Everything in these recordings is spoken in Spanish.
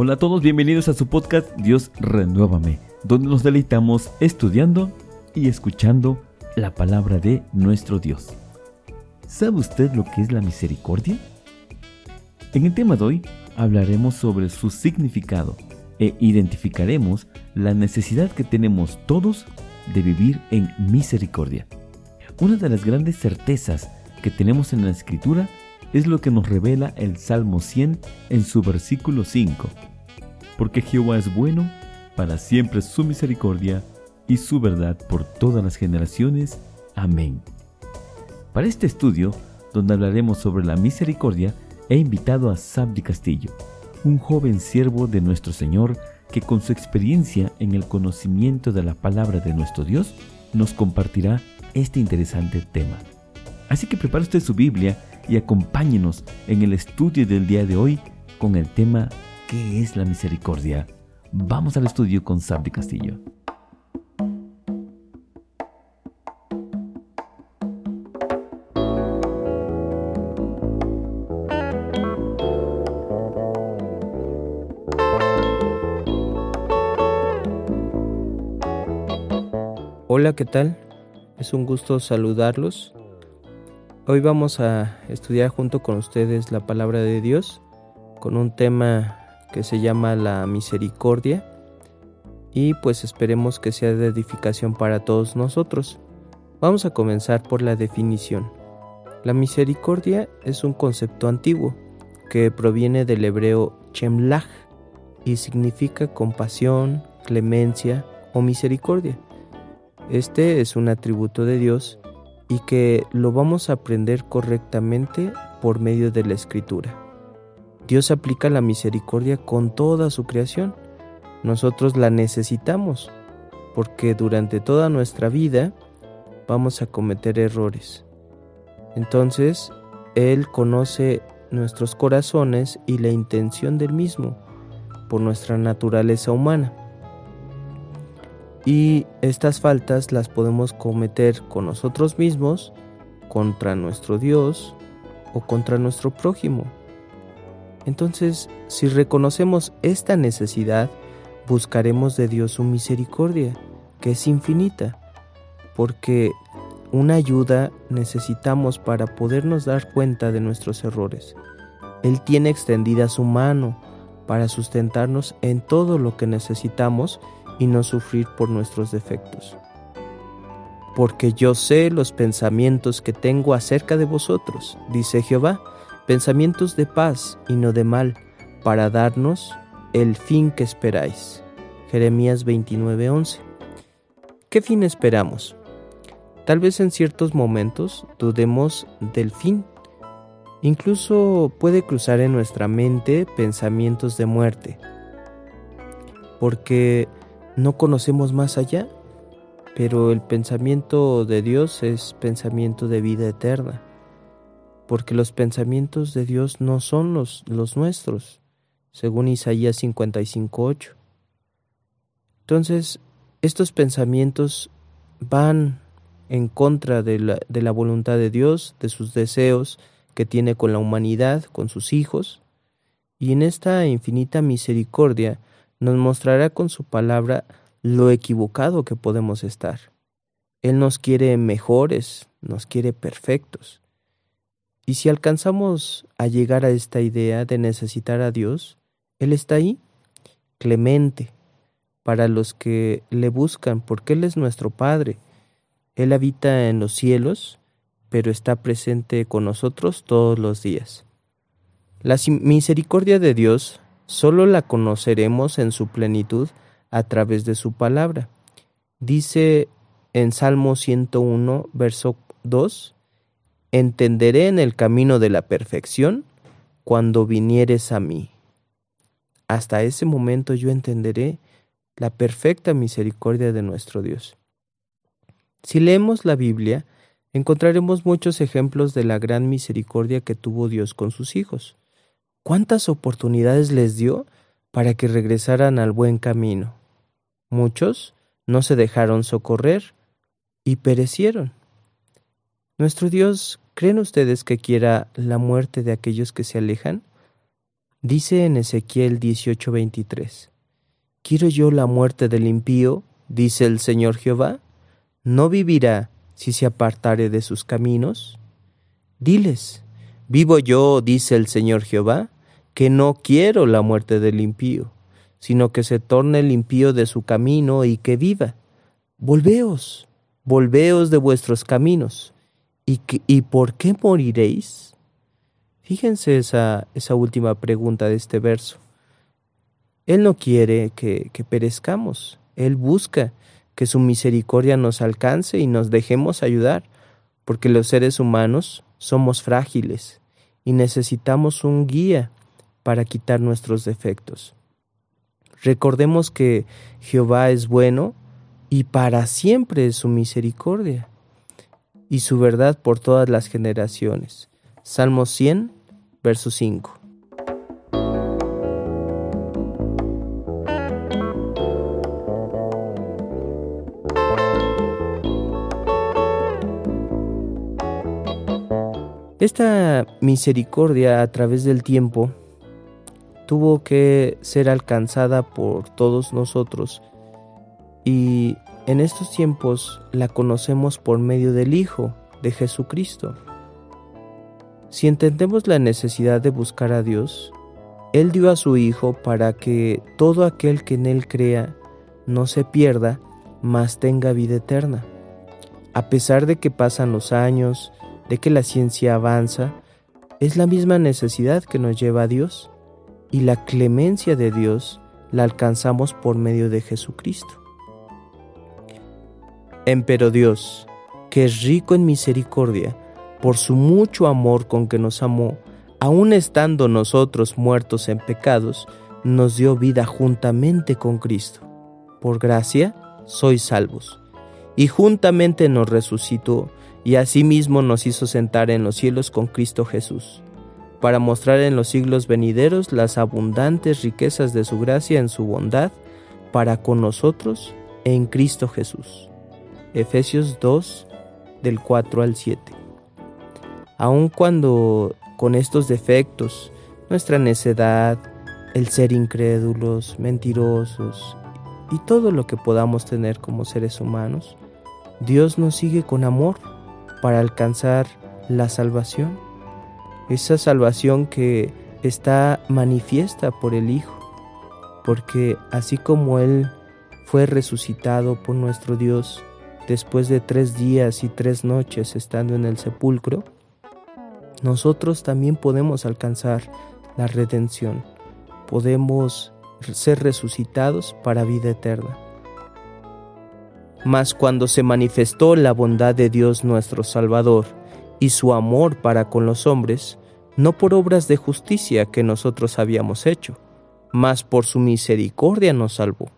Hola a todos, bienvenidos a su podcast Dios Renuévame, donde nos deleitamos estudiando y escuchando la palabra de nuestro Dios. ¿Sabe usted lo que es la misericordia? En el tema de hoy hablaremos sobre su significado e identificaremos la necesidad que tenemos todos de vivir en misericordia. Una de las grandes certezas que tenemos en la escritura es lo que nos revela el Salmo 100 en su versículo 5. Porque Jehová es bueno, para siempre su misericordia y su verdad por todas las generaciones. Amén. Para este estudio, donde hablaremos sobre la misericordia, he invitado a Sabdi Castillo, un joven siervo de nuestro Señor que con su experiencia en el conocimiento de la palabra de nuestro Dios nos compartirá este interesante tema. Así que prepare usted su Biblia y acompáñenos en el estudio del día de hoy con el tema ¿Qué es la misericordia? Vamos al estudio con Sabdi Castillo. Hola, ¿qué tal? Es un gusto saludarlos. Hoy vamos a estudiar junto con ustedes la palabra de Dios con un tema que se llama la misericordia y pues esperemos que sea de edificación para todos nosotros. Vamos a comenzar por la definición. La misericordia es un concepto antiguo que proviene del hebreo chemlach y significa compasión, clemencia o misericordia. Este es un atributo de Dios y que lo vamos a aprender correctamente por medio de la escritura. Dios aplica la misericordia con toda su creación. Nosotros la necesitamos porque durante toda nuestra vida vamos a cometer errores. Entonces, Él conoce nuestros corazones y la intención del mismo por nuestra naturaleza humana y estas faltas las podemos cometer con nosotros mismos, contra nuestro Dios o contra nuestro prójimo. Entonces, si reconocemos esta necesidad, buscaremos de Dios su misericordia, que es infinita, porque una ayuda necesitamos para podernos dar cuenta de nuestros errores. Él tiene extendida su mano para sustentarnos en todo lo que necesitamos y no sufrir por nuestros defectos. Porque yo sé los pensamientos que tengo acerca de vosotros, dice Jehová, pensamientos de paz y no de mal, para darnos el fin que esperáis. Jeremías 29:11. ¿Qué fin esperamos? Tal vez en ciertos momentos dudemos del fin. Incluso puede cruzar en nuestra mente pensamientos de muerte, porque no conocemos más allá, pero el pensamiento de Dios es pensamiento de vida eterna, porque los pensamientos de Dios no son los, los nuestros, según Isaías 55.8. Entonces, estos pensamientos van en contra de la, de la voluntad de Dios, de sus deseos que tiene con la humanidad, con sus hijos, y en esta infinita misericordia, nos mostrará con su palabra lo equivocado que podemos estar. Él nos quiere mejores, nos quiere perfectos. Y si alcanzamos a llegar a esta idea de necesitar a Dios, Él está ahí, clemente, para los que le buscan, porque Él es nuestro Padre. Él habita en los cielos, pero está presente con nosotros todos los días. La misericordia de Dios solo la conoceremos en su plenitud a través de su palabra. Dice en Salmo 101, verso 2, Entenderé en el camino de la perfección cuando vinieres a mí. Hasta ese momento yo entenderé la perfecta misericordia de nuestro Dios. Si leemos la Biblia, encontraremos muchos ejemplos de la gran misericordia que tuvo Dios con sus hijos. ¿Cuántas oportunidades les dio para que regresaran al buen camino? Muchos no se dejaron socorrer y perecieron. Nuestro Dios, ¿creen ustedes que quiera la muerte de aquellos que se alejan? Dice en Ezequiel 18:23, ¿Quiero yo la muerte del impío? dice el Señor Jehová. ¿No vivirá si se apartare de sus caminos? Diles, vivo yo, dice el Señor Jehová, que no quiero la muerte del impío, sino que se torne el impío de su camino y que viva. Volveos, volveos de vuestros caminos. ¿Y, y por qué moriréis? Fíjense esa, esa última pregunta de este verso. Él no quiere que, que perezcamos, Él busca que su misericordia nos alcance y nos dejemos ayudar, porque los seres humanos somos frágiles y necesitamos un guía para quitar nuestros defectos. Recordemos que Jehová es bueno y para siempre es su misericordia y su verdad por todas las generaciones. Salmo 100, verso 5. Esta misericordia a través del tiempo tuvo que ser alcanzada por todos nosotros y en estos tiempos la conocemos por medio del Hijo de Jesucristo. Si entendemos la necesidad de buscar a Dios, Él dio a su Hijo para que todo aquel que en Él crea no se pierda, mas tenga vida eterna. A pesar de que pasan los años, de que la ciencia avanza, es la misma necesidad que nos lleva a Dios, y la clemencia de Dios la alcanzamos por medio de Jesucristo. Empero Dios, que es rico en misericordia, por su mucho amor con que nos amó, aun estando nosotros muertos en pecados, nos dio vida juntamente con Cristo. Por gracia sois salvos. Y juntamente nos resucitó, y asimismo nos hizo sentar en los cielos con Cristo Jesús, para mostrar en los siglos venideros las abundantes riquezas de su gracia en su bondad para con nosotros en Cristo Jesús. Efesios 2, del 4 al 7 aun cuando con estos defectos, nuestra necedad, el ser incrédulos, mentirosos y todo lo que podamos tener como seres humanos, Dios nos sigue con amor para alcanzar la salvación. Esa salvación que está manifiesta por el Hijo, porque así como Él fue resucitado por nuestro Dios después de tres días y tres noches estando en el sepulcro, nosotros también podemos alcanzar la redención, podemos ser resucitados para vida eterna. Mas cuando se manifestó la bondad de Dios nuestro Salvador y su amor para con los hombres, no por obras de justicia que nosotros habíamos hecho, mas por su misericordia nos salvó,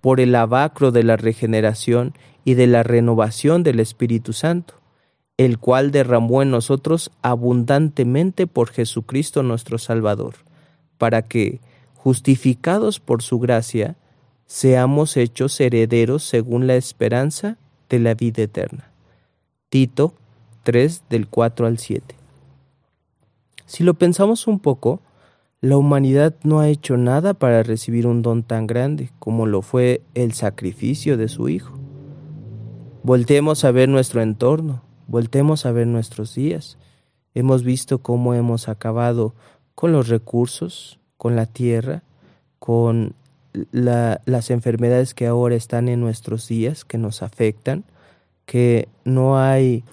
por el abacro de la regeneración y de la renovación del Espíritu Santo el cual derramó en nosotros abundantemente por Jesucristo nuestro Salvador, para que, justificados por su gracia, seamos hechos herederos según la esperanza de la vida eterna. Tito 3 del 4 al 7. Si lo pensamos un poco, la humanidad no ha hecho nada para recibir un don tan grande como lo fue el sacrificio de su Hijo. Voltemos a ver nuestro entorno, Voltemos a ver nuestros días. Hemos visto cómo hemos acabado con los recursos, con la tierra, con las enfermedades que ahora están en nuestros días, que nos afectan, que no hay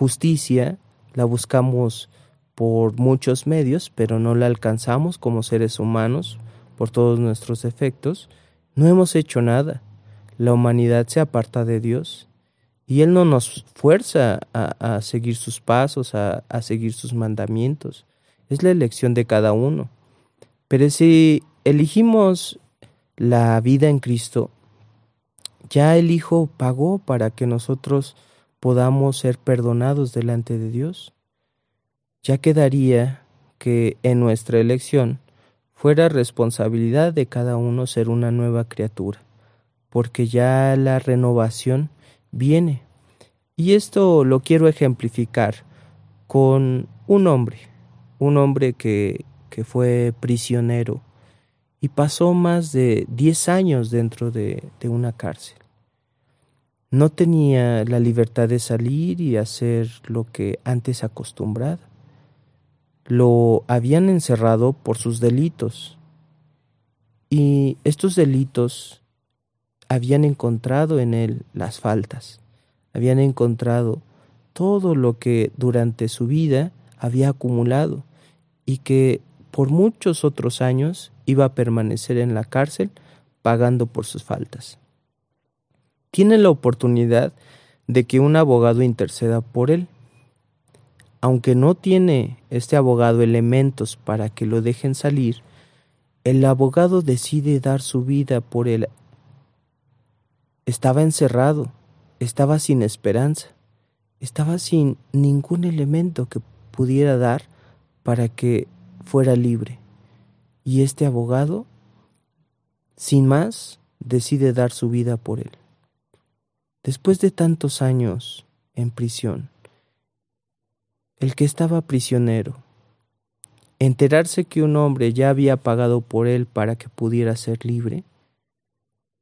justicia, la buscamos por muchos medios, pero no la alcanzamos como seres humanos por todos nuestros defectos. No hemos hecho nada. La humanidad se aparta de Dios y Él no nos fuerza a, seguir sus pasos, a, a, seguir sus mandamientos. Es la elección de cada uno. Pero si elegimos la vida en Cristo, ya el Hijo pagó para que nosotros podamos ser perdonados delante de Dios. Ya quedaría que en nuestra elección fuera responsabilidad de cada uno ser una nueva criatura, porque ya la renovación viene. Y esto lo quiero ejemplificar con un hombre, un hombre que, que fue prisionero y pasó más de 10 años dentro de, de una cárcel. No tenía la libertad de salir y hacer lo que antes acostumbraba. Lo habían encerrado por sus delitos. Y estos delitos habían encontrado en él las faltas, habían encontrado todo lo que durante su vida había acumulado y que por muchos otros años iba a permanecer en la cárcel pagando por sus faltas tiene la oportunidad de que un abogado interceda por él. Aunque no tiene este abogado elementos para que lo dejen salir, el abogado decide dar su vida por él. Estaba encerrado, estaba sin esperanza, estaba sin ningún elemento que pudiera dar para que fuera libre. Y este abogado, sin más, decide dar su vida por él. Después de tantos años en prisión, el que estaba prisionero, enterarse que un hombre ya había pagado por él para que pudiera ser libre,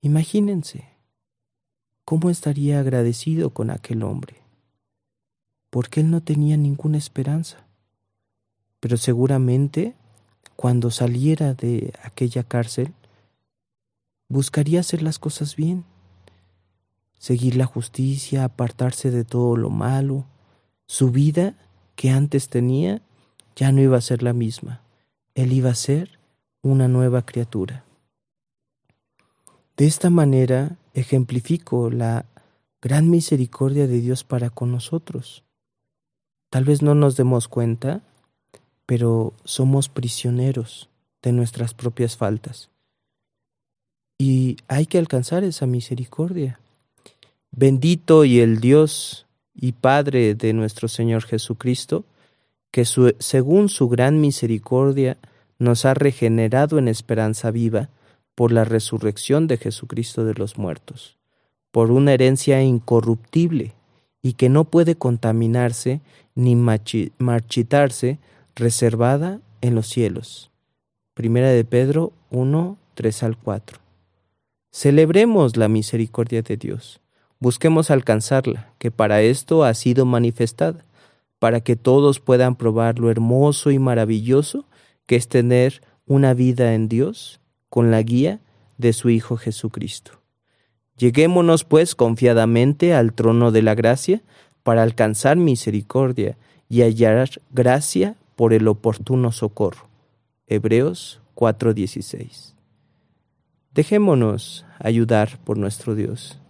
imagínense cómo estaría agradecido con aquel hombre, porque él no tenía ninguna esperanza. Pero seguramente, cuando saliera de aquella cárcel, buscaría hacer las cosas bien seguir la justicia, apartarse de todo lo malo. Su vida que antes tenía ya no iba a ser la misma. Él iba a ser una nueva criatura. De esta manera ejemplifico la gran misericordia de Dios para con nosotros. Tal vez no nos demos cuenta, pero somos prisioneros de nuestras propias faltas. Y hay que alcanzar esa misericordia. Bendito y el Dios y Padre de nuestro Señor Jesucristo, que según su gran misericordia nos ha regenerado en esperanza viva por la resurrección de Jesucristo de los muertos, por una herencia incorruptible y que no puede contaminarse ni marchitarse, reservada en los cielos. Primera de Pedro 1, 3 al 4. Celebremos la misericordia de Dios Busquemos alcanzarla, que para esto ha sido manifestada, para que todos puedan probar lo hermoso y maravilloso que es tener una vida en Dios con la guía de su Hijo Jesucristo. Lleguémonos pues confiadamente al trono de la gracia para alcanzar misericordia y hallar gracia por el oportuno socorro. Hebreos 4:16. Dejémonos ayudar por nuestro Dios.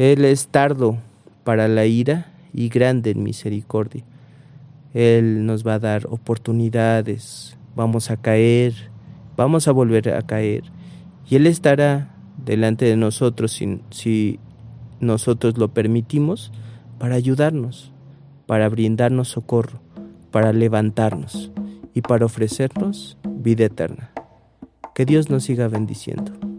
Él es tardo para la ira y grande en misericordia. Él nos va a dar oportunidades, vamos a caer, vamos a volver a caer. Y Él estará delante de nosotros si, si nosotros lo permitimos para ayudarnos, para brindarnos socorro, para levantarnos y para ofrecernos vida eterna. Que Dios nos siga bendiciendo.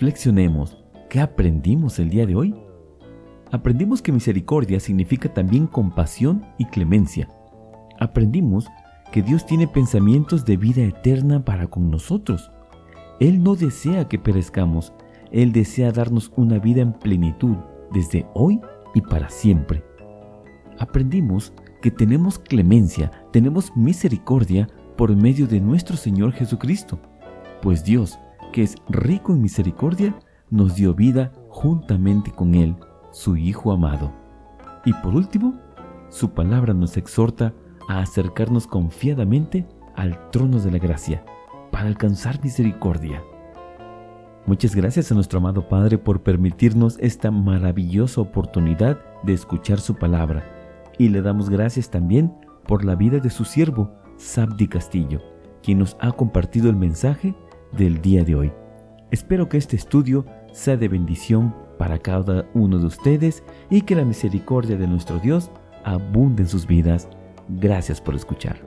Reflexionemos, ¿qué aprendimos el día de hoy? Aprendimos que misericordia significa también compasión y clemencia. Aprendimos que Dios tiene pensamientos de vida eterna para con nosotros. Él no desea que perezcamos, Él desea darnos una vida en plenitud desde hoy y para siempre. Aprendimos que tenemos clemencia, tenemos misericordia por medio de nuestro Señor Jesucristo, pues Dios que es rico en misericordia, nos dio vida juntamente con Él, su Hijo amado. Y por último, su palabra nos exhorta a acercarnos confiadamente al trono de la gracia para alcanzar misericordia. Muchas gracias a nuestro amado Padre por permitirnos esta maravillosa oportunidad de escuchar su palabra. Y le damos gracias también por la vida de su siervo, Sabdi Castillo, quien nos ha compartido el mensaje del día de hoy. Espero que este estudio sea de bendición para cada uno de ustedes y que la misericordia de nuestro Dios abunde en sus vidas. Gracias por escuchar.